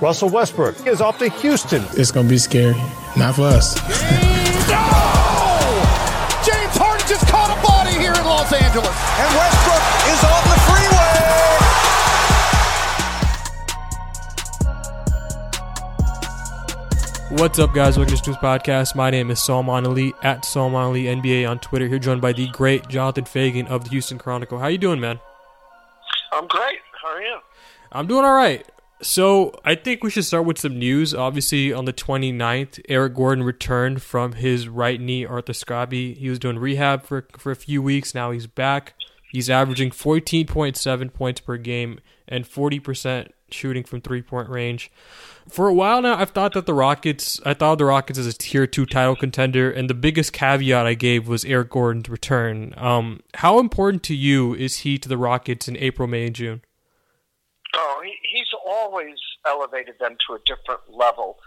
Russell Westbrook is off to Houston. It's going to be scary. Not for us. no! James Harden just caught a body here in Los Angeles. And Westbrook is on the freeway. What's up, guys? Welcome to News Podcast. My name is Salman Ali at Salman Ali NBA on Twitter. Here, joined by the great Jonathan Feigen of the Houston Chronicle. How you doing, man? I'm great. How are you? I'm doing all right. So I think we should start with some news. Obviously, on the 29th, Eric Gordon returned from his right knee arthroscopy. He was doing rehab for for a few weeks. Now he's back. He's averaging 14.7 points per game and 40% shooting from three point range. For a while now, I've thought that the Rockets, I thought the Rockets as a tier two title contender, and the biggest caveat I gave was Eric Gordon's return. Um, how important to you is he to the Rockets in April, May, and June? Oh, always elevated them to a different level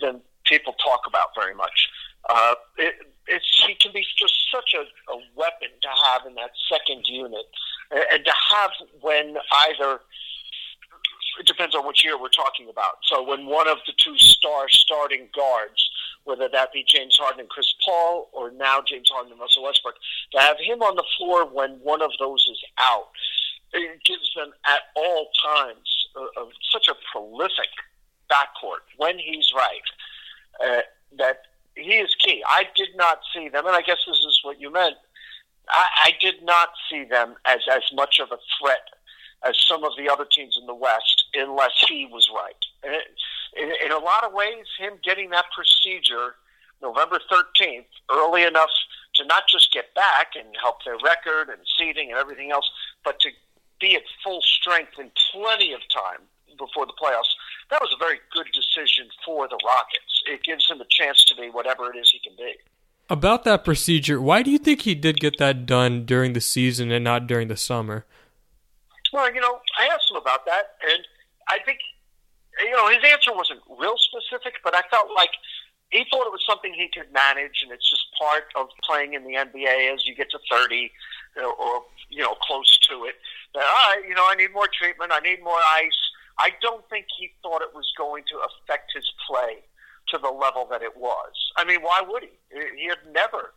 than people talk about very much. Uh, it, it's he can be just such a, a weapon to have in that second unit, and, to have when either it depends on which year we're talking about. So when one of the two star starting guards, whether that be James Harden and Chris Paul, or now James Harden and Russell Westbrook, to have him on the floor when one of those is out it gives them at all times a, such a prolific backcourt when he's right uh, that he is key. I did not see them, and I guess this is what you meant. I, I did not see them as as much of a threat as some of the other teams in the West, unless he was right. And it, in, in a lot of ways, him getting that procedure November 13th early enough to not just get back and help their record and seeding and everything else, but to be at full strength in plenty of time before the playoffs. That was a very good decision for the Rockets. It gives him a chance to be whatever it is he can be. About that procedure, why do you think he did get that done during the season and not during the summer? Well, you know, I asked him about that, and I think, you know, his answer wasn't real specific, but I felt like he thought it was something he could manage, and it's just part of playing in the NBA as you get to 30 or, you know, close to it. That, all right, you know, I need more treatment, I need more ice. I don't think he thought it was going to affect his play to the level that it was. I mean, why would he? He had never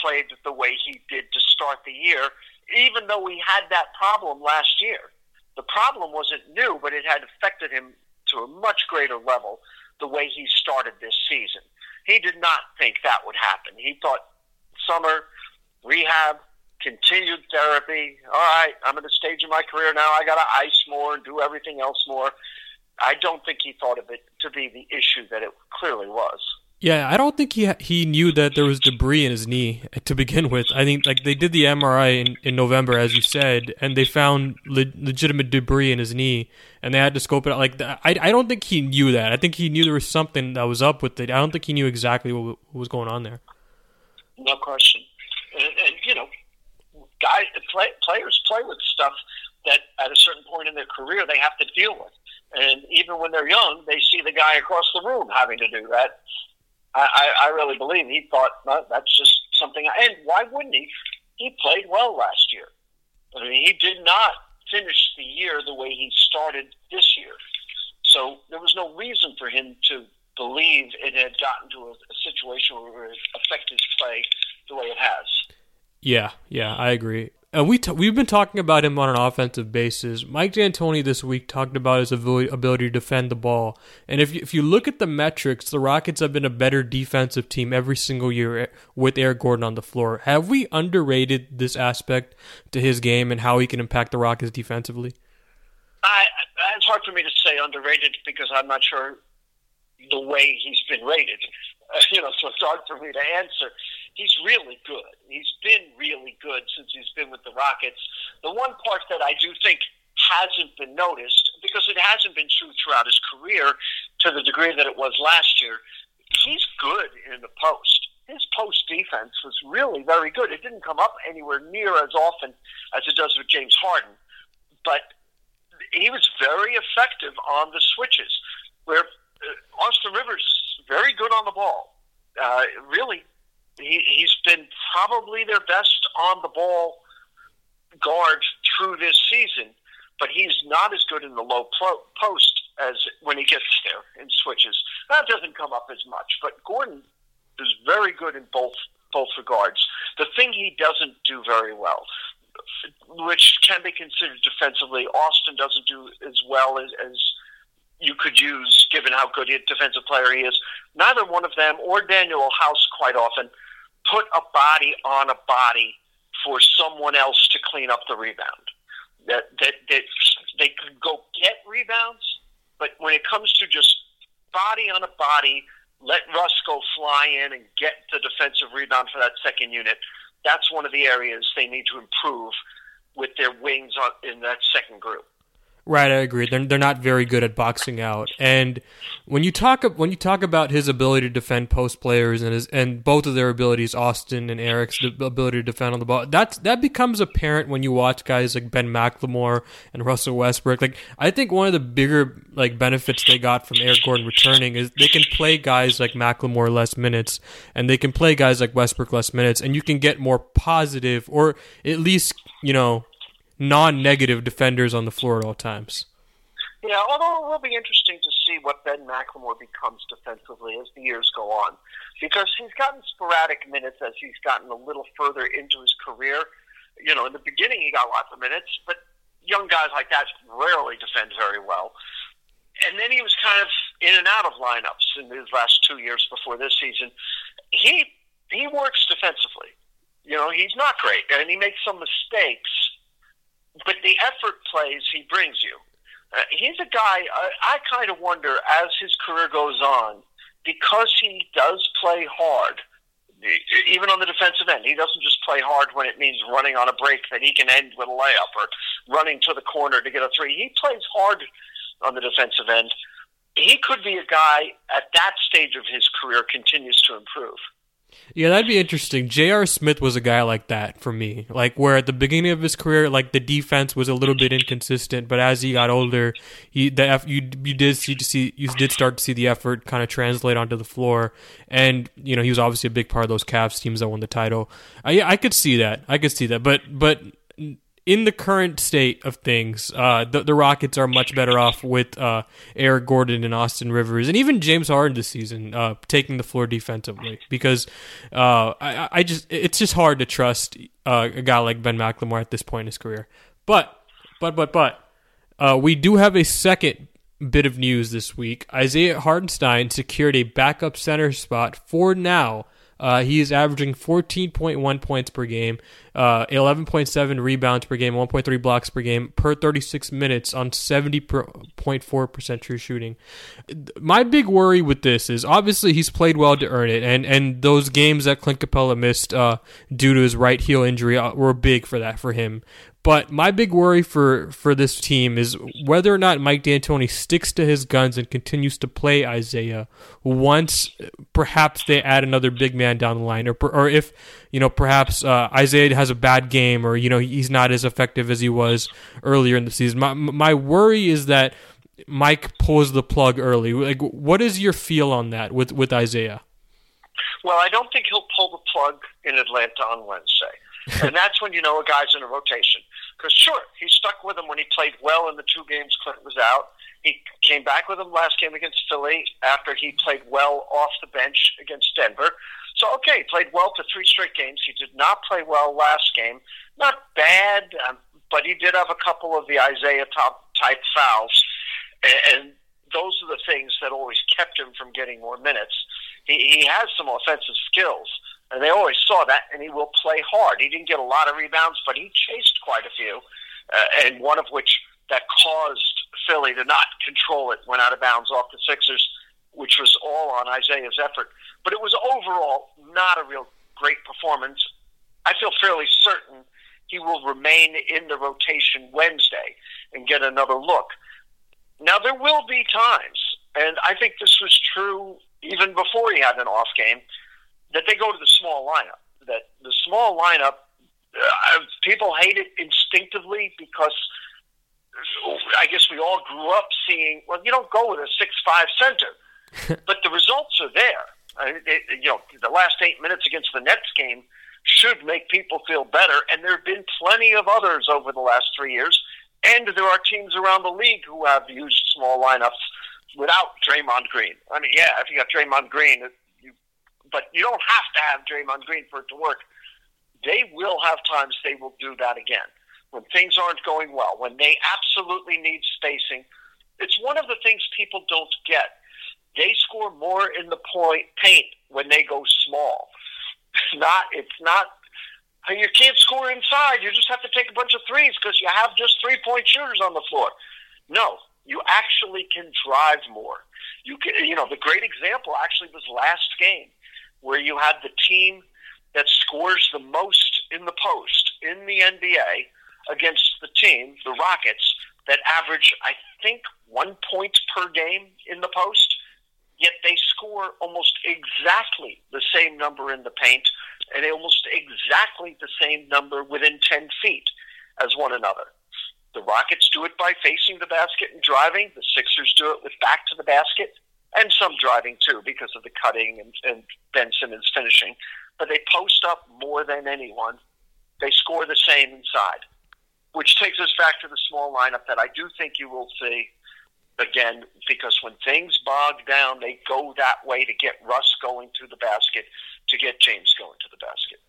played the way he did to start the year, even though he had that problem last year. The problem wasn't new, but it had affected him to a much greater level the way he started this season. He did not think that would happen. He thought summer, rehab, continued therapy. All right, I'm at a stage in my career now. I got to ice more and do everything else more. I don't think he thought of it to be the issue that it clearly was. Yeah, I don't think he he knew that there was debris in his knee to begin with. I think like they did the MRI in, in November, as you said, and they found le- legitimate debris in his knee, and they had to scope it out. Like I I don't think he knew that. I think he knew there was something that was up with it. I don't think he knew exactly what, what was going on there. No question, and, and guys, play, players play with stuff that at a certain point in their career they have to deal with. And even when they're young, they see the guy across the room having to do that. I, I really believe he thought well, that's just something. And why wouldn't he? He played well last year. I mean, he did not finish the year the way he started this year. So there was no reason for him to believe it had gotten to a, a situation where it affected his play the way it has. Yeah, yeah, I agree. And we t- we've been talking about him on an offensive basis. Mike D'Antoni this week talked about his ability to defend the ball. And if you, if you look at the metrics, the Rockets have been a better defensive team every single year eh, with Eric Gordon on the floor. Have we underrated this aspect to his game and how he can impact the Rockets defensively? I, it's hard for me to say underrated because I'm not sure the way he's been rated. You know, so it's hard for me to answer he's really good. He's been really good since he's been with the Rockets. The one part that I do think hasn't been noticed because it hasn't been true throughout his career to the degree that it was last year. He's good in the post. His post defense was really very good. It didn't come up anywhere near as often as it does with James Harden, but he was very effective on the switches. Where Austin Rivers is very good on the ball. Uh, really, he, he's been probably their best on the ball guard through this season, but he's not as good in the low pro- post as when he gets there in switches. That doesn't come up as much, but Gordon is very good in both both regards. The thing he doesn't do very well, which can be considered defensively, Austin doesn't do as well as, as you could use given how good a defensive player he is. Neither one of them or Danuel House quite often put a body on a body for someone else to clean up the rebound. That that that they could go get rebounds, but when it comes to just body on a body, let Russ go fly in and get the defensive rebound for that second unit. That's one of the areas they need to improve with their wings on, in that second group. Right, I agree. They're they're not very good at boxing out. And when you talk when you talk about his ability to defend post players and his and both of their abilities, Austin and Eric's ability to defend on the ball, that's that becomes apparent when you watch guys like Ben McLemore and Russell Westbrook. Like I think one of the bigger like benefits they got from Eric Gordon returning is they can play guys like McLemore less minutes and they can play guys like Westbrook less minutes, and you can get more positive or at least you know non-negative defenders on the floor at all times. Yeah, although it will be interesting to see what Ben McLemore becomes defensively as the years go on, because he's gotten sporadic minutes as he's gotten a little further into his career. You know, in the beginning he got lots of minutes, but young guys like that rarely defend very well. And then he was kind of in and out of lineups in his last two years before this season. He he works defensively. You know, he's not great, and he makes some mistakes but the effort plays he brings you. Uh, he's a guy, I, I kind of wonder as his career goes on, because he does play hard, even on the defensive end, he doesn't just play hard when it means running on a break that he can end with a layup or running to the corner to get a three. He plays hard on the defensive end. He could be a guy at that stage of his career continues to improve. Yeah, that'd be interesting. J.R. Smith was a guy like that for me. Like where at the beginning of his career, like the defense was a little bit inconsistent, but as he got older, he the you you did see to see you did start to see the effort kind of translate onto the floor, and you know he was obviously a big part of those Cavs teams that won the title. I yeah, I could see that. I could see that, but but in the current state of things, uh, the, the Rockets are much better off with uh, Eric Gordon and Austin Rivers, and even James Harden this season uh, taking the floor defensively. Because uh, I, I, just it's just hard to trust uh, a guy like Ben McLemore at this point in his career. But but but but uh, we do have a second bit of news this week. Isaiah Hartenstein secured a backup center spot for now uh, he is averaging 14.1 points per game, uh, 11.7 rebounds per game, 1.3 blocks per game per 36 minutes on 70.4% true shooting. My big worry with this is obviously he's played well to earn it, and, and those games that Clint Capela missed uh, due to his right heel injury uh, were big for that for him. But my big worry for, for this team is whether or not Mike D'Antoni sticks to his guns and continues to play Isaiah once perhaps they add another big man down the line, or or if you know perhaps uh, Isaiah has a bad game, or you know he's not as effective as he was earlier in the season. My my worry is that Mike pulls the plug early. Like, what is your feel on that with with Isaiah? Well, I don't think he'll pull the plug in Atlanta on Wednesday. and that's when you know a guy's in a rotation. Because sure, he stuck with him when he played well in the two games Clint was out. He came back with him last game against Philly after he played well off the bench against Denver. So okay, he played well for three straight games. He did not play well last game. Not bad, um, but he did have a couple of the Isaiah top type fouls, and, and those are the things that always kept him from getting more minutes. He, he has some offensive skills and they always saw that, and he will play hard. He didn't get a lot of rebounds, but he chased quite a few, uh, and one of which that caused Philly to not control it, went out of bounds off the Sixers, which was all on Isaiah's effort. But it was overall not a real great performance. I feel fairly certain he will remain in the rotation Wednesday. and get another look. Now, there will be times, and I think this was true even before he had an off game, that they go to the small lineup. That the small lineup, uh, people hate it instinctively because I guess we all grew up seeing, well, you don't go with a six-five center, but the results are there. Uh, it, you know, the last eight minutes against the Nets game should make people feel better, and there have been plenty of others over the last three years. And there are teams around the league who have used small lineups without Draymond Green. I mean, yeah, if you got Draymond Green, but you don't have to have Draymond Green for it to work. They will have times they will do that again when things aren't going well, when they absolutely need spacing. It's one of the things people don't get. They score more in the point paint when they go small. It's not. It's not. You can't score inside. You just have to take a bunch of threes because you have just three point shooters on the floor. No, you actually can drive more. You can, you know, the great example actually was last game where you had the team that scores the most in the post in the NBA against the team, the Rockets, that average, I think, one point per game in the post, yet they score almost exactly the same number in the paint and almost exactly the same number within 10 feet as one another. The Rockets do it by facing the basket and driving. The Sixers do it with back to the basket and some driving too because of the cutting and, and Ben Simmons finishing. But they post up more than anyone. They score the same inside, which takes us back to the small lineup that I do think you will see again because when things bog down, they go that way to get Russ going to the basket, to get James going to the basket.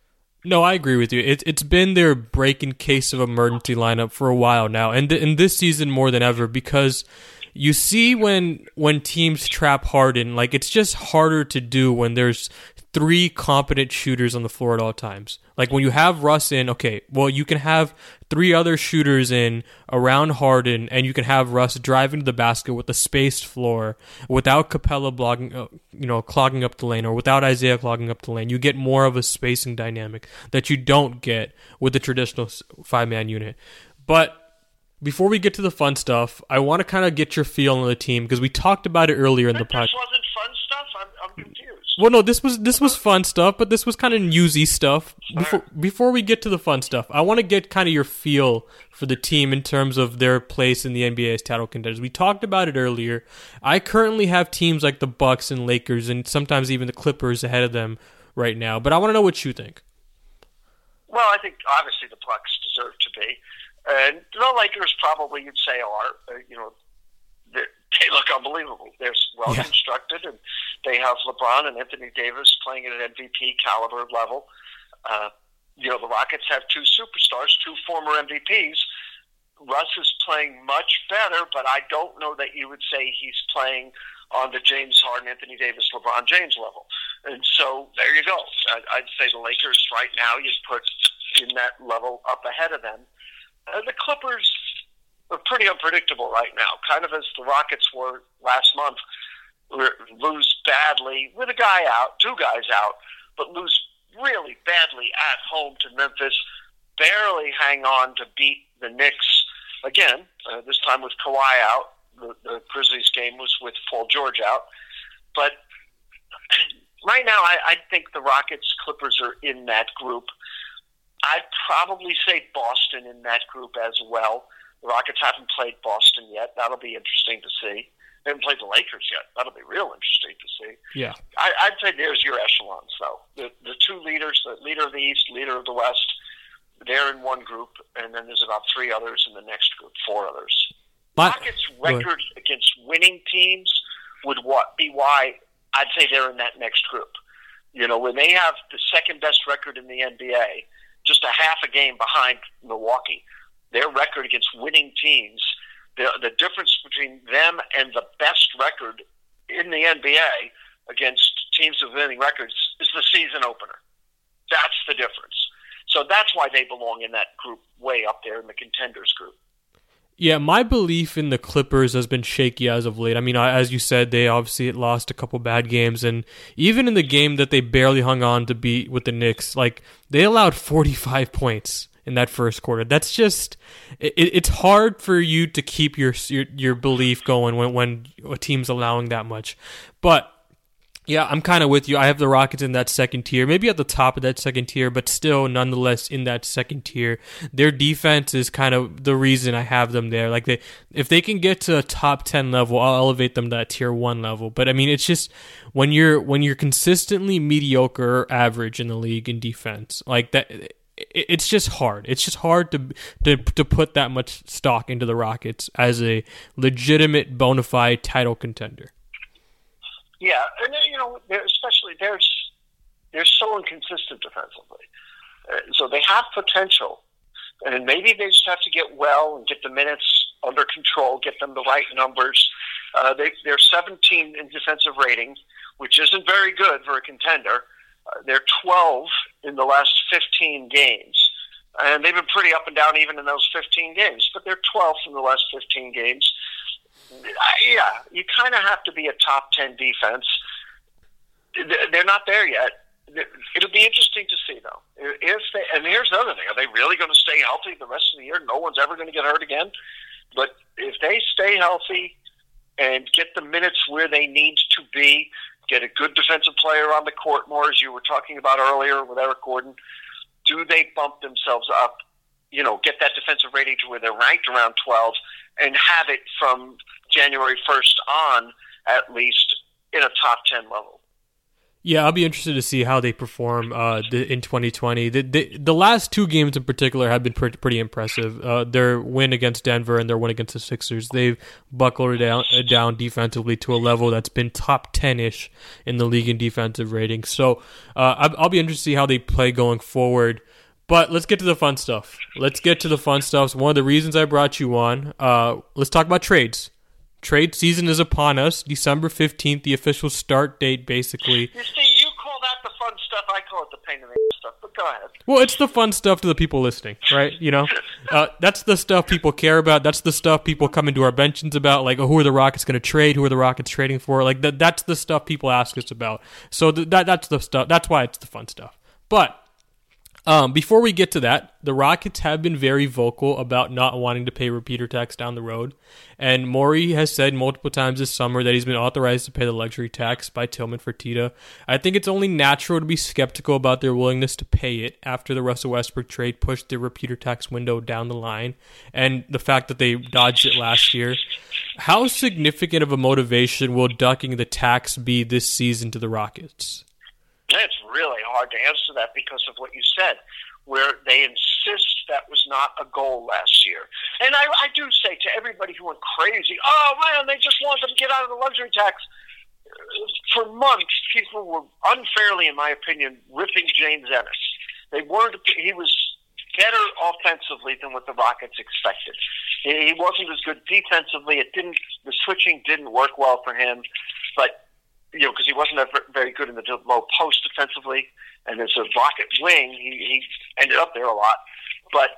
No, I agree with you. It, it's been their break in case of emergency lineup for a while now, and in this season more than ever because you see when when teams trap Harden, like it's just harder to do when there's three competent shooters on the floor at all times. Like when you have Russ in, okay, well you can have three other shooters in around Harden, and you can have Russ driving to the basket with a spaced floor without Capela blocking, uh, you know, clogging up the lane, or without Isaiah clogging up the lane. You get more of a spacing dynamic that you don't get with the traditional five man unit. But before we get to the fun stuff, I want to kind of get your feel on the team because we talked about it earlier in the podcast. This wasn't fun stuff. I'm, I'm confused. Well, no, this was this was fun stuff, but this was kind of newsy stuff. Before before we get to the fun stuff, I want to get kind of your feel for the team in terms of their place in the NBA as title contenders. We talked about it earlier. I currently have teams like the Bucks and Lakers, and sometimes even the Clippers ahead of them right now. But I want to know what you think. Well, I think obviously the Bucks deserve to be, and the Lakers probably you'd say are. Uh, you know, they they look unbelievable. They're well Yeah. constructed, and they have LeBron and Anthony Davis playing at an MVP caliber level. Uh, you know, the Rockets have two superstars, two former MVPs. Russ is playing much better, but I don't know that you would say he's playing on the James Harden, Anthony Davis, LeBron James level. And so there you go. I'd say the Lakers right now you'd put in that level up ahead of them. Uh, the Clippers are pretty unpredictable right now, kind of as the Rockets were last month. Lose badly with a guy out, two guys out, but lose really badly at home to Memphis. Barely hang on to beat the Knicks again. Uh, this time with Kawhi out. The, the Grizzlies game was with Paul George out, but right now I, I think the Rockets Clippers are in that group. I'd probably say Boston in that group as well. The Rockets haven't played Boston yet. That'll be interesting to see. They haven't played the Lakers yet. That'll be real interesting to see. Yeah. I, I'd say there's your echelons, though. The, the two leaders, the leader of the East, leader of the West, they're in one group, and then there's about three others in the next group, four others. My- Rockets' record against winning teams would what be why I'd say they're in that next group. You know, when they have the second best record in the NBA, just a half a game behind Milwaukee, their record against winning teams, the the difference between them and the best record in the NBA against teams with winning records is the season opener. That's the difference. So that's why they belong in that group way up there in the contenders group. Yeah, my belief in the Clippers has been shaky as of late. I mean, as you said, they obviously lost a couple bad games, and even in the game that they barely hung on to beat with the Knicks, like they allowed 45 points in that first quarter. That's just it, it's hard for you to keep your your, your belief going when when a team's allowing that much. But yeah, I'm kind of with you. I have the Rockets in that second tier, maybe at the top of that second tier, but still, nonetheless, in that second tier. Their defense is kind of the reason I have them there. Like they, if they can get to a top ten level, I'll elevate them to that tier one level. But I mean, it's just when you're when you're consistently mediocre or average in the league in defense, like that it's just hard. It's just hard to to to put that much stock into the Rockets as a legitimate bona fide title contender. Yeah, and you know, they're, especially they're they're so inconsistent defensively. Uh, so they have potential, and maybe they just have to get well and get the minutes under control, get them the right numbers. Uh, they, they're 17 in defensive rating, which isn't very good for a contender. Uh, they're 12 in the last 15 games. And they've been pretty up and down even in those 15 games, but they're 12th in the last 15 games. Yeah, you kind of have to be a top 10 defense. They're not there yet. It'll be interesting to see, though. If they, and here's the other thing: Are they really going to stay healthy the rest of the year? No one's ever going to get hurt again. But if they stay healthy and get the minutes where they need to be, get a good defensive player on the court more, as you were talking about earlier with Eric Gordon, do they bump themselves up? You know, get that defensive rating to where they're ranked around 12 and have it from January 1st on, at least, in a top 10 level. Yeah, I'll be interested to see how they perform uh, in 2020. The, the, the last two games in particular have been pretty, pretty impressive. Uh, their win against Denver and their win against the Sixers, they've buckled down down defensively to a level that's been top 10 ish in the league in defensive rating. So uh, I'll be interested to see how they play going forward. But let's get to the fun stuff. Let's get to the fun stuff. One of the reasons I brought you on. Uh, let's talk about trades. Trade season is upon us. December 15th, the official start date, basically. You see, you call that the fun stuff. I call it the pain in the ass stuff. But go ahead. Well, it's the fun stuff to the people listening, right? You know, uh, that's the stuff people care about. That's the stuff people come into our benches about. Like, oh, who are the Rockets going to trade? Who are the Rockets trading for? Like, that, that's the stuff people ask us about. So th- that that's the stuff. That's why it's the fun stuff. But um, before we get to that, the Rockets have been very vocal about not wanting to pay repeater tax down the road. And Morey has said multiple times this summer that he's been authorized to pay the luxury tax by Tillman Fertitta. I think it's only natural to be skeptical about their willingness to pay it after the Russell Westbrook trade pushed the repeater tax window down the line and the fact that they dodged it last year. How significant of a motivation will ducking the tax be this season to the Rockets? It's really hard to answer that because of what you said, where they insist that was not a goal last year. And I, I do say to everybody who went crazy, oh man, they just want them to get out of the luxury tax. For months, people were unfairly, in my opinion, ripping James Ennis. They weren't. He was better offensively than what the Rockets expected. He wasn't as good defensively. It didn't. The switching didn't work well for him, but you know, because he wasn't very good in the low post defensively, and as a rocket wing, he, he ended up there a lot. But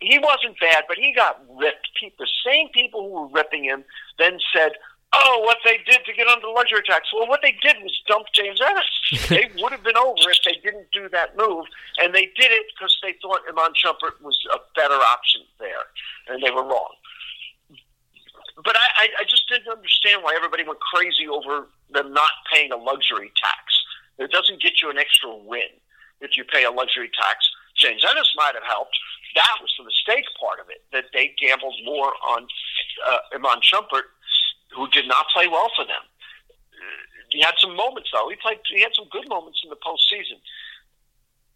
he wasn't bad, but he got ripped. The same people who were ripping him then said, "Oh, what they did to get under luxury tax." Well, what they did was dump James Ennis. they would have been over if they didn't do that move, and they did it because they thought Iman Shumpert was a better option there, and they were wrong but I, I just didn't understand why everybody went crazy over them not paying a luxury tax. It doesn't get you an extra win if you pay a luxury tax. James Ennis might have helped. That was the mistake part of it, that they gambled more on uh, Iman Shumpert, who did not play well for them. He had some moments, though. He played. He had some good moments in the postseason.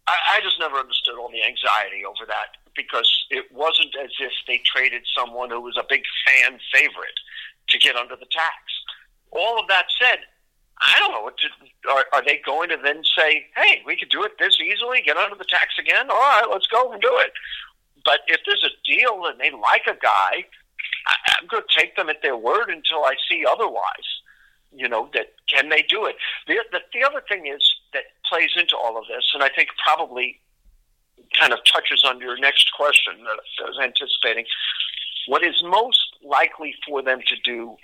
I, I just never understood all the anxiety over that because it wasn't as if they traded someone who was a big fan favorite to get under the tax. All of that said, I don't know. are, are they going to then say, "Hey, we could do it this easily, get under the tax again"? All right, let's go and do it. But if there's a deal and they like a guy, I, I'm going to take them at their word until I see otherwise. You know that can they do it? The, the the other thing is that plays into all of this, and I think probably kind of touches on your next question that I was anticipating. What is most likely for them to do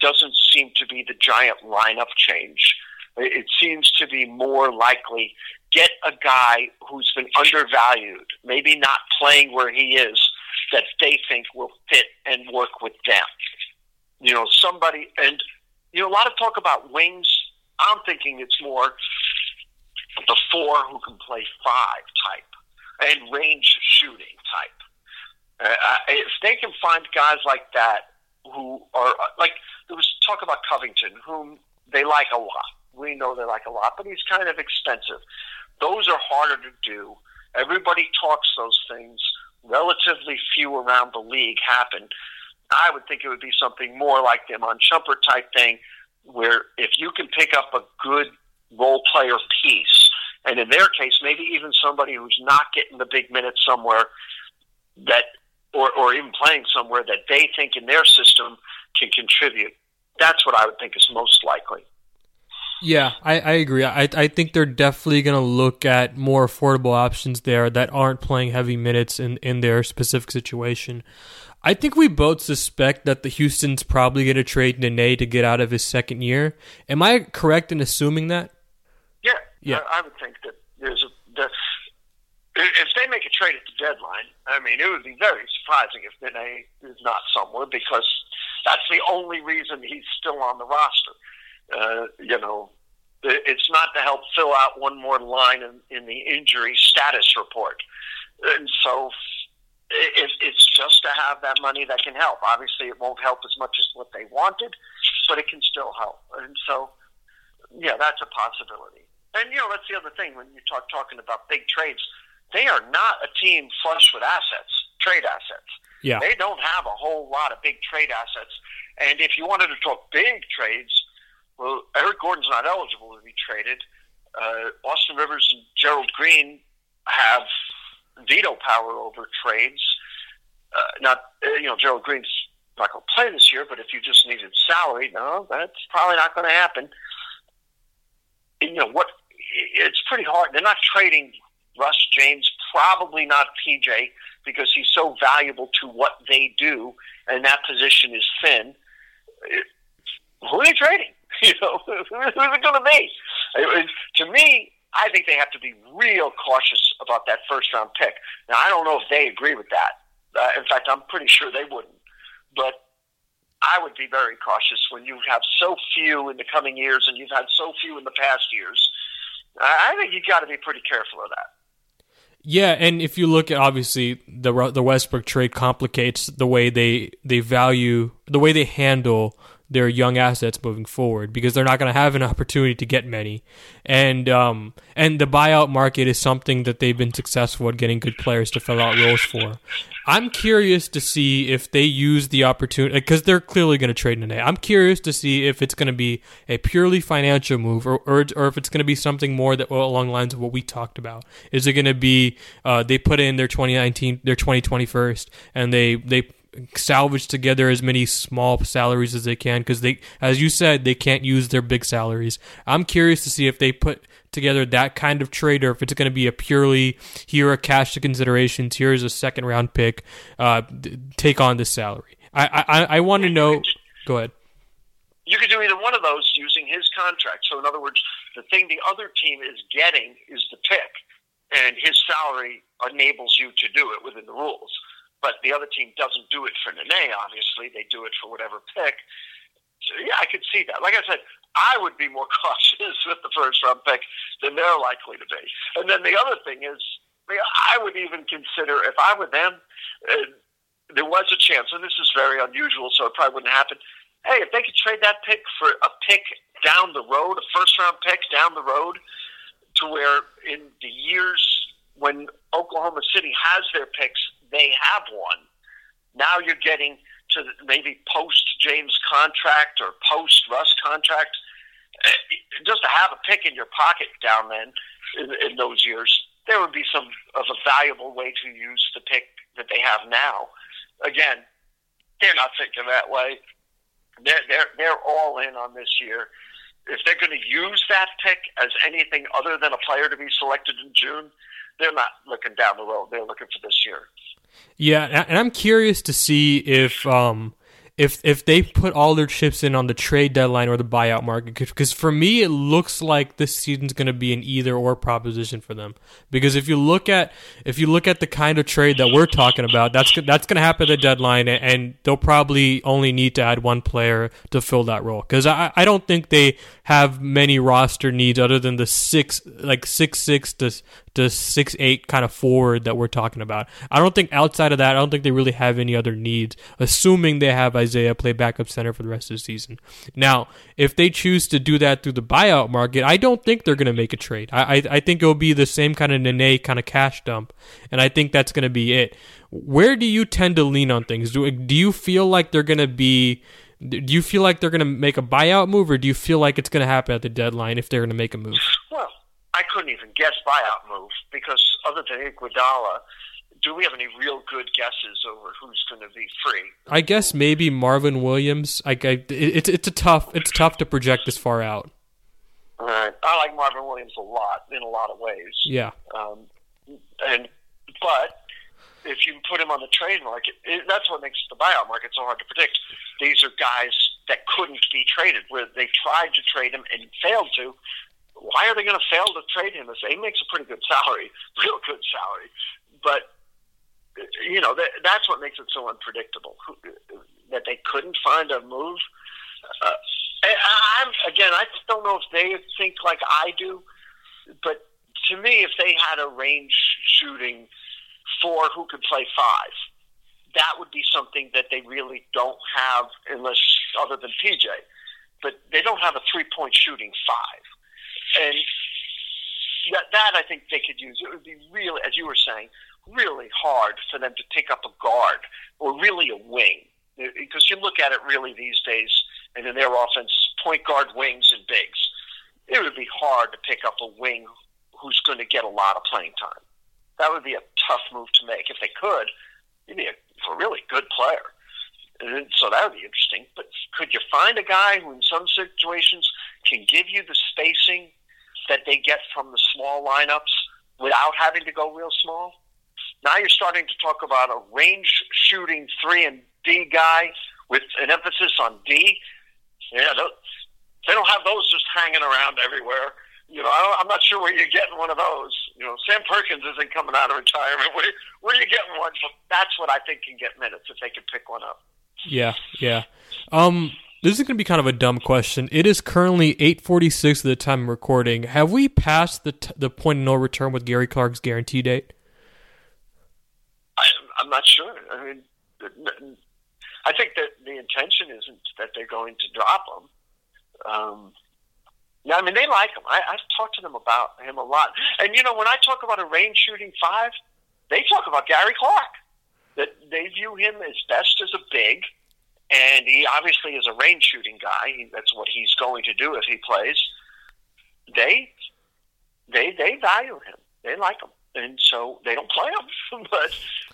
doesn't seem to be the giant lineup change. It seems to be more likely get a guy who's been undervalued, maybe not playing where he is, that they think will fit and work with them. You know, somebody, and, you know, a lot of talk about wings. I'm thinking it's more the four who can play five type and range shooting type. Uh, if they can find guys like that who are, like, there was talk about Covington, whom they like a lot. We know they like a lot, but he's kind of expensive. Those are harder to do. Everybody talks those things. Relatively few around the league happen. I would think it would be something more like the Iman Shumpert type thing, where if you can pick up a good role player piece, and in their case, maybe even somebody who's not getting the big minutes somewhere that, or, or even playing somewhere that they think in their system can contribute. That's what I would think is most likely. Yeah, I, I agree. I I think they're definitely going to look at more affordable options there that aren't playing heavy minutes in, in their specific situation. I think we both suspect that the Houston's probably going to trade Nene to get out of his second year. Am I correct in assuming that? Yeah. I, I would think that there's a the, if they make a trade at the deadline. I mean, it would be very surprising if Nene is not somewhere because that's the only reason he's still on the roster. Uh, you know, it's not to help fill out one more line in, in the injury status report, and so it, it's just to have that money that can help. Obviously, it won't help as much as what they wanted, but it can still help. And so, yeah, that's a possibility. And you know, that's the other thing when you talk talking about big trades. They are not a team flush with assets, trade assets. Yeah. They don't have a whole lot of big trade assets. And if you wanted to talk big trades, well, Eric Gordon's not eligible to be traded. Uh, Austin Rivers and Gerald Green have veto power over trades. Uh, not, uh, you know, Gerald Green's not going to play this year, but if you just needed salary, no, that's probably not going to happen. You know what? It's pretty hard. They're not trading Russ James, probably not PJ, because he's so valuable to what they do, and that position is thin. Who are they trading? You know, who's it going to be? To me, I think they have to be real cautious about that first round pick. Now, I don't know if they agree with that. Uh, in fact, I'm pretty sure they wouldn't. But I would be very cautious when you have so few in the coming years and you've had so few in the past years. I think you've got to be pretty careful of that. Yeah, and if you look at obviously the the Westbrook trade complicates the way they they value the way they handle their young assets moving forward because they're not going to have an opportunity to get many, and um and the buyout market is something that they've been successful at getting good players to fill out roles for. I'm curious to see if they use the opportunity because they're clearly going to trade Nene. I'm curious to see if it's going to be a purely financial move or, or, or if it's going to be something more that well, along the lines of what we talked about. Is it going to be uh, they put in their 2019, their 2021st and they they salvage together as many small salaries as they can because they, as you said, they can't use their big salaries. I'm curious to see if they put together that kind of trade or if it's going to be a purely here are cash to considerations, here's a second round pick, uh, d- take on this salary. I I, I want to know. Go ahead. You could do either one of those using his contract. So, in other words, the thing the other team is getting is the pick, and his salary enables you to do it within the rules. But the other team doesn't do it for Nene, obviously. They do it for whatever pick. So, yeah, I could see that. Like I said, I would be more cautious with the first round pick than they're likely to be. And then the other thing is, I would even consider, if I were them, uh, there was a chance, and this is very unusual, so it probably wouldn't happen. Hey, if they could trade that pick for a pick down the road, a first round pick down the road, to where in the years when Oklahoma City has their picks, they have one. Now you're getting to maybe post James contract or post Russ contract. Eh, Just to have a pick in your pocket down then in, in those years, there would be some of a valuable way to use the pick that they have now. Again, they're not thinking that way. They're they're they're all in on this year. If they're going to use that pick as anything other than a player to be selected in June, they're not looking down the road. They're looking for this year. Yeah, and I'm curious to see if um if if they put all their chips in on the trade deadline or the buyout market because for me it looks like this season's going to be an either or proposition for them because if you look at if you look at the kind of trade that we're talking about that's that's going to happen at the deadline and they'll probably only need to add one player to fill that role because I, I don't think they have many roster needs other than the six like six six to to six eight kind of forward that we're talking about. I don't think outside of that, I don't think they really have any other needs, assuming they have Isaiah play backup center for the rest of the season. Now, if they choose to do that through the buyout market, I don't think they're going to make a trade. I, I, I think it'll be the same kind of Nene kind of cash dump, and I think that's going to be it. Where do you tend to lean on things? Do do you feel like they're going to be do you feel like they're going to make a buyout move, or do you feel like it's going to happen at the deadline if they're going to make a move? Well, I couldn't even guess buyout move because other than Iguodala, do we have any real good guesses over who's going to be free? I guess maybe Marvin Williams. I, I it's it's a tough it's tough to project this far out. All right, I like Marvin Williams a lot in a lot of ways. Yeah, um, and but if you put him on the trade market, it, that's what makes the buyout market so hard to predict. These are guys that couldn't be traded, where they tried to trade him and failed to. Why are they going to fail to trade him? He makes a pretty good salary, real good salary, but you know that, that's what makes it so unpredictable. That they couldn't find a move. Uh, I'm again, I just don't know if they think like I do, but to me, if they had a range shooting four who could play five. That would be something that they really don't have unless other than PJ. But they don't have a three point shooting five. And that, that I think they could use. It would be really, as you were saying, really hard for them to pick up a guard or really a wing. Because you look at it really these days, and in their offense, point guard, wings, and bigs. It would be hard to pick up a wing who's going to get a lot of playing time that would be a tough move to make. If they could, he'd be a, a really good player. And so that would be interesting. But could you find a guy who, in some situations, can give you the spacing that they get from the small lineups without having to go real small? Now you're starting to talk about a range shooting three and D guy with an emphasis on D. Yeah, they don't have those just hanging around everywhere you know, I am not sure where you're getting one of those. You know, Sam Perkins isn't coming out of retirement. Where, where are you getting one? So that's what I think can get minutes if they can pick one up. Yeah, yeah. Um, this is going to be kind of a dumb question. It is currently 8:46 at the time of recording. Have we passed the t- the point of no return with Gary Clark's guarantee date? I, I'm not sure. I mean, I think that the intention isn't that they're going to drop him. Um, yeah, I mean they like him. I, I've talked to them about him a lot. And you know, when I talk about a range shooting five, they talk about Gary Clark. That they view him as best as a big, and he obviously is a range shooting guy. He, that's what he's going to do if he plays. They, they, they value him. They like him, and so they don't play him, but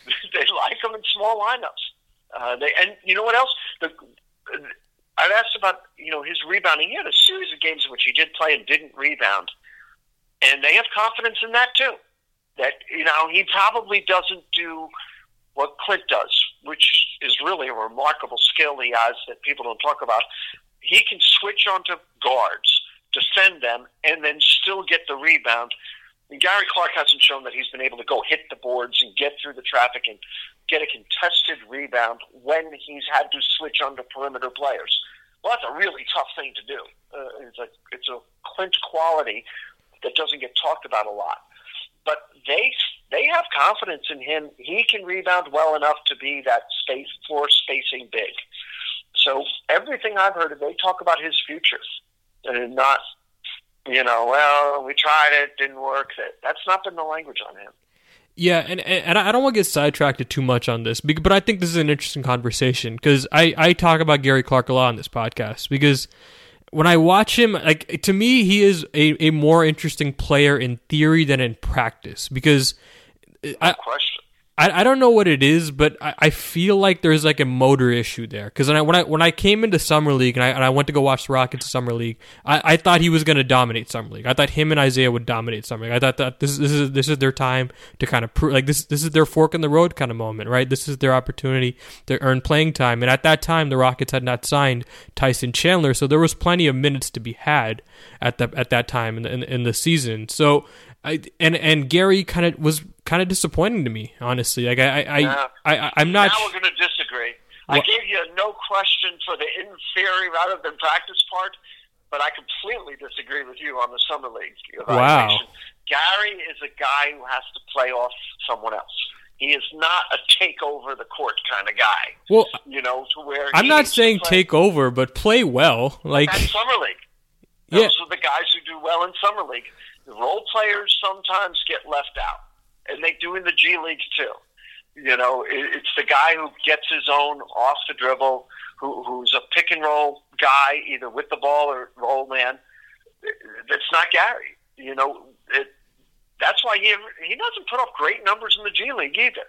they like him in small lineups. Uh, they and you know what else? The I've asked about you know his rebounding. He had a series of games in which he did play and didn't rebound, and they have confidence in that too. That you know he probably doesn't do what Clint does, which is really a remarkable skill he has that people don't talk about. He can switch onto guards, defend them, and then still get the rebound. And Gary Clark hasn't shown that he's been able to go hit the boards and get through the traffic and get a contested rebound when he's had to switch onto perimeter players. Well, that's a really tough thing to do. Uh, it's a it's a Clint quality that doesn't get talked about a lot. But they they have confidence in him. He can rebound well enough to be that space floor spacing big. So everything I've heard, they talk about his future and not, you know, well, we tried it, didn't work. That that's not been the language on him. Yeah, and and I don't want to get sidetracked too much on this, but I think this is an interesting conversation because I I talk about Gary Clark a lot on this podcast because when I watch him, like to me, he is a, a more interesting player in theory than in practice because uh, I, I, I don't know what it is, but I, I feel like there's like a motor issue there. Because when I when I when I came into summer league and I and I went to go watch the Rockets summer league, I, I thought he was going to dominate summer league. I thought him and Isaiah would dominate summer league. I thought that this this is this is their time to kind of prove like this this is their fork in the road kind of moment, right? This is their opportunity to earn playing time. And at that time, the Rockets had not signed Tyson Chandler, so there was plenty of minutes to be had at the at that time in the, in, in the season. So I and and Gary kind of was kind of disappointing to me, honestly. Like I I, Yeah. I, I I'm not. Now we're going to disagree. I gave you a no question for the in theory rather than practice part, but I completely disagree with you on the summer league evaluation. Gary is a guy who has to play off someone else. He is not a take over the court kind of guy. Well, You know, to where I'm not saying take over, but play well. Like summer league. Yeah. Those are the guys who do well in summer league. Role players sometimes get left out, and they do in the G leagues too. You know, it's the guy who gets his own off the dribble, who, who's a pick and roll guy, either with the ball or roll man. That's not Gary. You know, it, that's why he he doesn't put up great numbers in the G League either.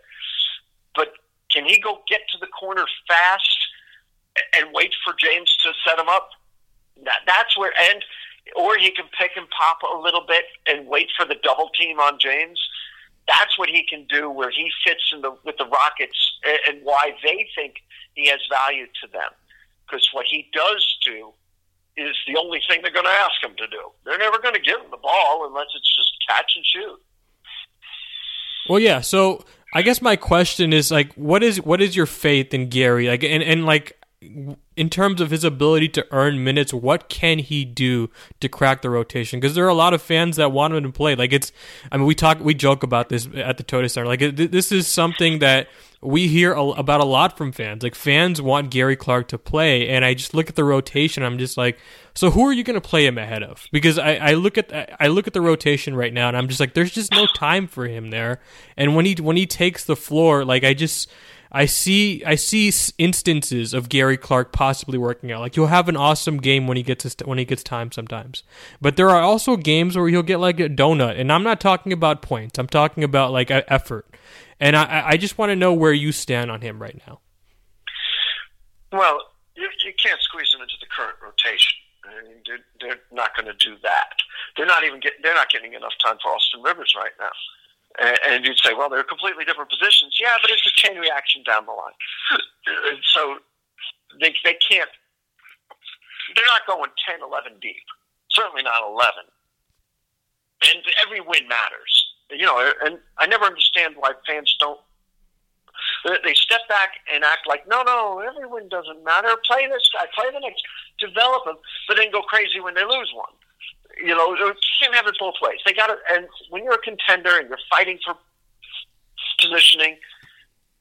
But can he go get to the corner fast and wait for James to set him up? That, that's where, and or he can pick and pop a little bit and wait for the double team on James. That's what he can do, where he fits in the with the Rockets, and, why they think he has value to them. Because what he does do is the only thing they're going to ask him to do. They're never going to give him the ball unless it's just catch and shoot. Well, yeah. So I guess my question is like, what is what is your faith in Gary? Like, and and like, in terms of his ability to earn minutes, what can he do to crack the rotation? Because there are a lot of fans that want him to play. Like, it's. I mean, we talk, we joke about this at the Toyota Center. Like, this is something that we hear about a lot from fans. Like, fans want Gary Clark to play, and I just look at the rotation. I'm just like, so who are you going to play him ahead of? Because I, I look at I look at the rotation right now, and I'm just like, there's just no time for him there. And when he when he takes the floor, like I just I see I see instances of Gary Clark possibly working out. Like he'll have an awesome game when he gets his, when he gets time sometimes, but there are also games where he'll get like a donut. And I'm not talking about points. I'm talking about like effort. And I I- I just want to know where you stand on him right now. Well, you, you can't squeeze him into the current rotation. I mean, they're, they're not going to do that. They're not even get, they're not getting enough time for Austin Rivers right now. And, you'd say, well, they're completely different positions. Yeah, but it's a chain reaction down the line. So they they can't. They're not going 10, 11 deep. Certainly not 11. And every win matters. You know, and I never understand why fans don't they- step back and act like, no, no, every win doesn't matter. Play this guy, play the next, develop them, but then go crazy when they lose one. You know, can't have it both ways. They got to, and when you're a contender and you're fighting for positioning,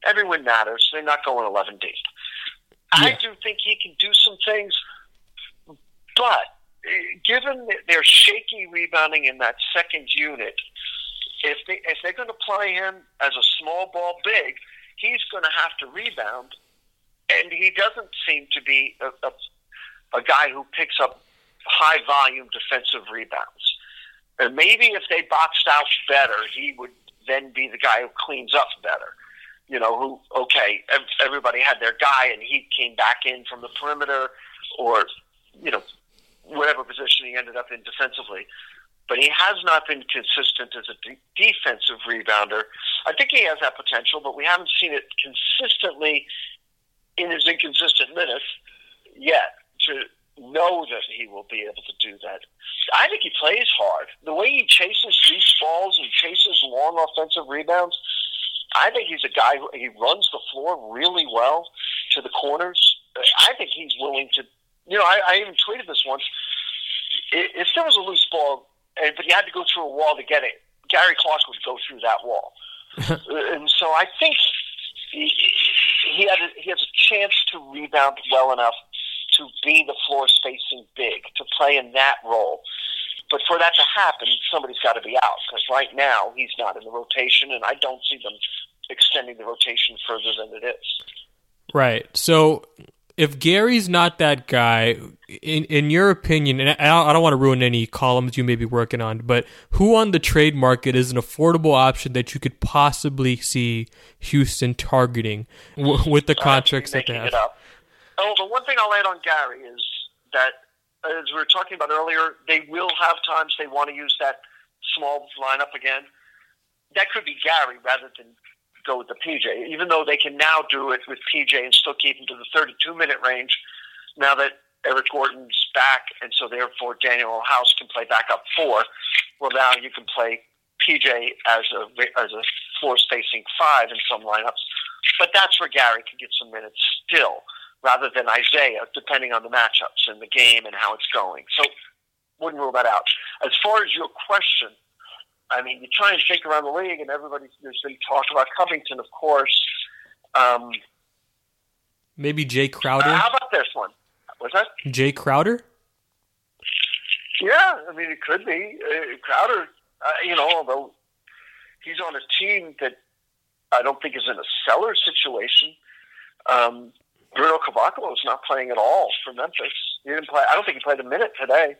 every win matters. They're not going 11 deep. I do think he can do some things, but given their shaky rebounding in that second unit, if they if they're going to play him as a small ball big, he's going to have to rebound, and he doesn't seem to be a, a, a guy who picks up high volume defensive rebounds. And maybe if they boxed out better, he would then be the guy who cleans up better. You know, who okay, everybody had their guy, and he came back in from the perimeter, or you know, whatever position he ended up in defensively. But he has not been consistent as a de- defensive rebounder. I think he has that potential, but we haven't seen it consistently in his inconsistent minutes yet to know that he will be able to do that. I think he plays hard. The way he chases these balls and chases long offensive rebounds, I think he's a guy who he runs the floor really well to the corners. I think he's willing to. You know, I, I even tweeted this once. If there was a loose ball, and but you had to go through a wall to get it, Gary Clark would go through that wall. Uh, and so I think he, he had a, he has a chance to rebound well enough to be the floor spacing big to play in that role. But for that to happen, somebody's got to be out because right now he's not in the rotation, and I don't see them extending the rotation further than it is. Right. So if Gary's not that guy, in in your opinion, and I don't want to ruin any columns you may be working on, but who on the trade market is an affordable option that you could possibly see Houston targeting w- with the contracts that they have? Oh, the one thing I'll add on Gary is that, as we were talking about earlier, they will have times they want to use that small lineup again. That could be Gary rather than go with the PJ, even though they can now do it with PJ and still keep him to the 32 minute range now that Eric Gordon's back, and so therefore Danuel House can play backup four. Well, now you can play PJ as a as a floor spacing five in some lineups, but that's where Gary can get some minutes still, rather than Isaiah, depending on the matchups and the game and how it's going. So, wouldn't rule that out. As far as your question, I mean, you try and think around the league, and everybody there's been talk about Covington, of course. Um, Maybe Jae Crowder. how about this one? What's that? Jae Crowder. Yeah, I mean, it could be uh, Crowder. Uh, you know, although he's on a team that I don't think is in a seller situation. Um, Bruno Caboclo is not playing at all for Memphis. He didn't play. I don't think he played a minute today,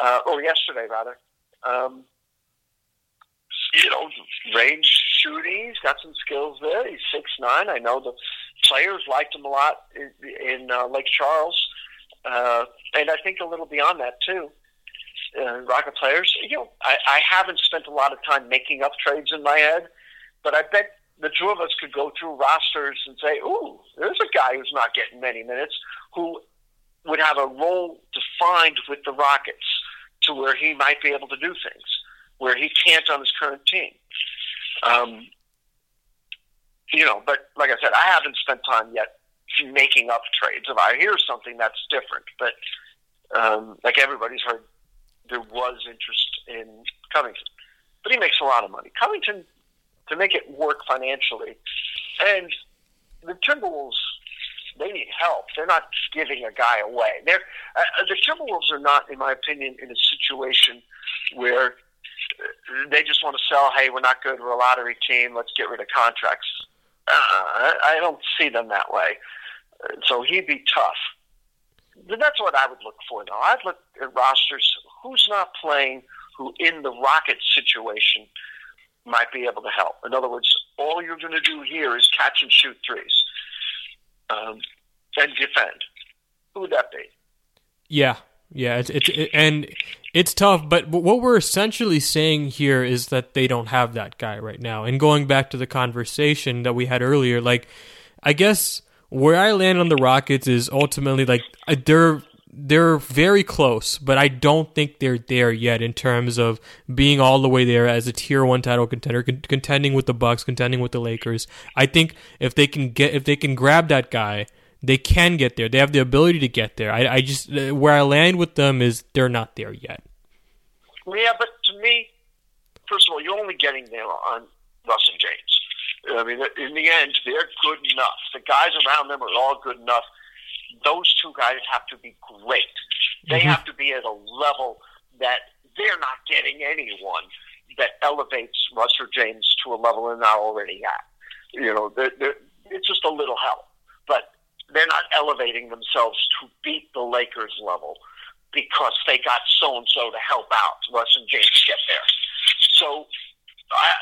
uh, or yesterday rather. Um, you know, range shooting. He's got some skills there. He's six nine. I know the players liked him a lot in, in uh, Lake Charles, uh, and I think a little beyond that too. Uh, Rocket players, you know, I, I haven't spent a lot of time making up trades in my head, but I bet the two of us could go through rosters and say, "Ooh, there's a guy who's not getting many minutes who would have a role defined with the Rockets to where he might be able to do things where he can't on his current team." Um, you know, but like I said, I haven't spent time yet making up trades. If I hear something, that's different. But um, like everybody's heard, there was interest in Covington, but he makes a lot of money. Covington to make it work financially, and the Timberwolves they need help. They're not giving a guy away. They're uh, the Timberwolves are not, in my opinion, in a situation where uh, they just want to sell. Hey, we're not good. We're a lottery team. Let's get rid of contracts. Uh, I, I don't see them that way. Uh, So he'd be tough. But That's what I would look for, though. I'd look at rosters. Who's not playing? Who in the Rocket situation might be able to help? In other words, all you're going to do here is catch and shoot threes um, and defend. Who would that be? Yeah, yeah, it's it's it, and it's tough. But what we're essentially saying here is that they don't have that guy right now. And going back to the conversation that we had earlier, like I guess where I land on the Rockets is ultimately like uh, they're they're very close, but I don't think they're there yet in terms of being all the way there as a tier one title contender, con- contending with the Bucks, contending with the Lakers. I think if they can get if they can grab that guy, they can get there. They have the ability to get there. I, I just uh, where I land with them is they're not there yet. Yeah, but to me, first of all, you're only getting there on Russ and James. I mean, in the end, they're good enough. The guys around them are all good enough. Those two guys have to be great. They mm-hmm. have to be at a level that they're not getting anyone that elevates Russell James to a level they're not already at. You know, they're, they're, it's just a little help, but they're not elevating themselves to beat the Lakers level because they got so and so to help out. Russ and James get there. So I,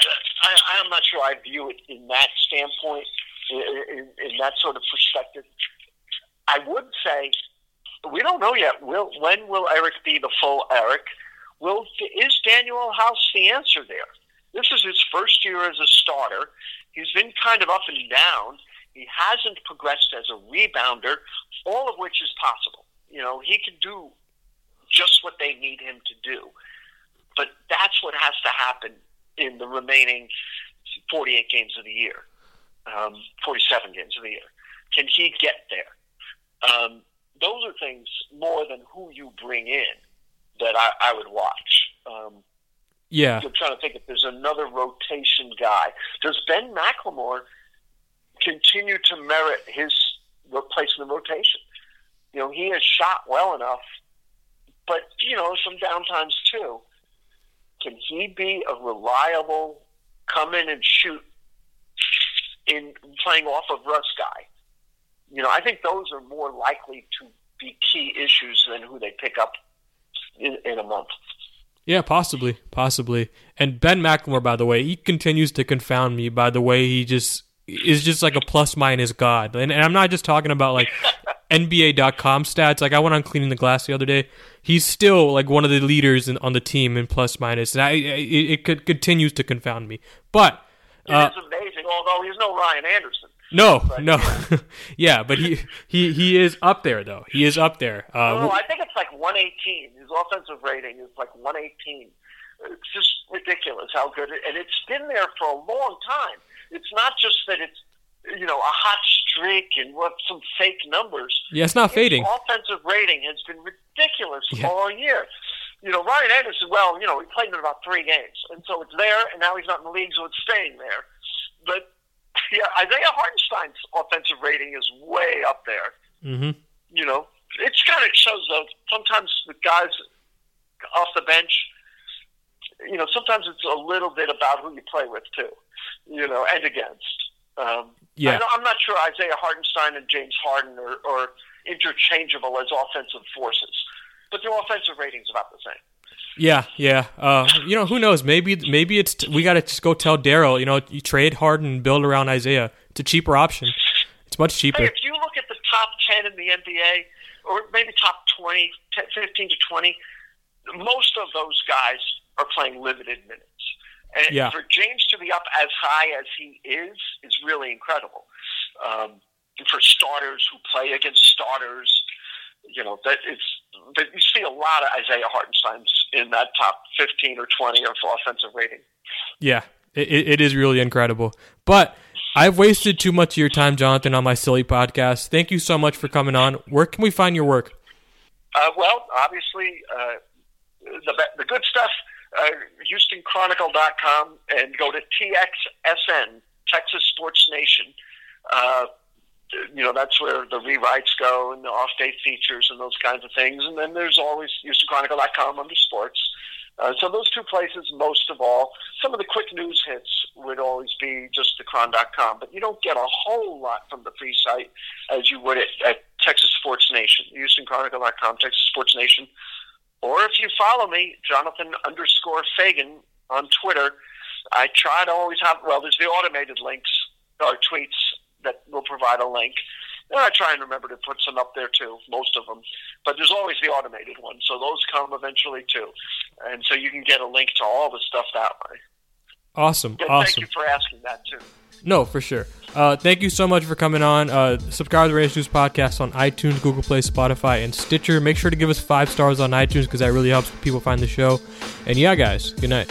I, I'm not sure I view it in that standpoint, in, in, in that sort of perspective. I would say we don't know yet. Will when will Eric be the full Eric? Will is Danuel House the answer there? This is his first year as a starter. He's been kind of up and down. He hasn't progressed as a rebounder, all of which is possible. You know, he can do just what they need him to do. But that's what has to happen in the remaining 48 games of the year, um, 47 games of the year. Can he get there? Um, those are things more than who you bring in that I, I would watch. Um, Yeah, I'm trying to think if there's another rotation guy. Does Ben McLemore continue to merit his place in the rotation? You know, he has shot well enough, but you know, some downtimes too. Can he be a reliable come in and shoot in playing off of Russ guy? You know, I think those are more likely to be key issues than who they pick up in, in a month. Yeah, possibly, possibly. And Ben McLemore, by the way, he continues to confound me by the way he just is just like a plus minus god. And, and I'm not just talking about like NBA.com stats. Like I went on cleaning the glass the other day. He's still like one of the leaders in, on the team in plus minus, and I, it, it continues to confound me. But uh, it is amazing. Although he's no Ryan Anderson. No, but, no, yeah, but he he he is up there though. He is up there. Uh, no, I think it's like 118. His offensive rating is like 118. It's just ridiculous how good it, and it's been there for a long time. It's not just that it's you know a hot streak and what some fake numbers. Yeah, it's not fading. Offensive rating has been ridiculous yeah. all year. You know, Ryan Anderson. Well, you know, he played in about three games, and so it's there, and now he's not in the league, so it's staying there. But yeah, Isaiah Hartenstein's offensive rating is way up there. Mm-hmm. You know, it's kind of shows though. Sometimes with guys off the bench, you know, sometimes it's a little bit about who you play with too. You know, and against. Um, yeah, I, am not sure Isaiah Hartenstein and James Harden are, are interchangeable as offensive forces, but their offensive rating's about the same. Yeah, yeah. Uh, you know, who knows? Maybe maybe it's we got to just go tell Daryl. You know, you trade Harden and build around Isaiah. It's a cheaper option. It's much cheaper. Hey, if you look at the top ten in the NBA, or maybe top 20, 10, 15 to twenty, most of those guys are playing limited minutes. And yeah. for James to be up as high as he is is really incredible. Um, for starters who play against starters, you know that it's that you see a lot of Isaiah Hartenstein's in that top fifteen or twenty of offensive rating. Yeah, it, it is really incredible. But I've wasted too much of your time, Jonathan, on my silly podcast. Thank you so much for coming on. Where can we find your work? Uh, well, obviously, uh, the the good stuff. Uh, HoustonChronicle.com and go to TXSN, Texas Sports Nation. You know, that's where the rewrites go and the off day features and those kinds of things. And then there's always HoustonChronicle.com under sports. Uh, so those two places, most of all, some of the quick news hits would always be just the chron.com, but you don't get a whole lot from the free site as you would at, at Texas Sports Nation, HoustonChronicle.com, Texas Sports Nation. Or if you follow me, Jonathan underscore Feigen on Twitter, I try to always have, well, there's the automated links or tweets that will provide a link. And I try and remember to put some up there too, most of them. But there's always the automated ones, so those come eventually too. And so you can get a link to all the stuff that way. Awesome. Awesome. Thank you for asking that too. No, for sure. Uh, thank you so much for coming on. Uh, subscribe to the Raiders News Podcast on iTunes, Google Play, Spotify, and Stitcher. Make sure to give us five stars on iTunes because that really helps people find the show. And yeah, guys, good night.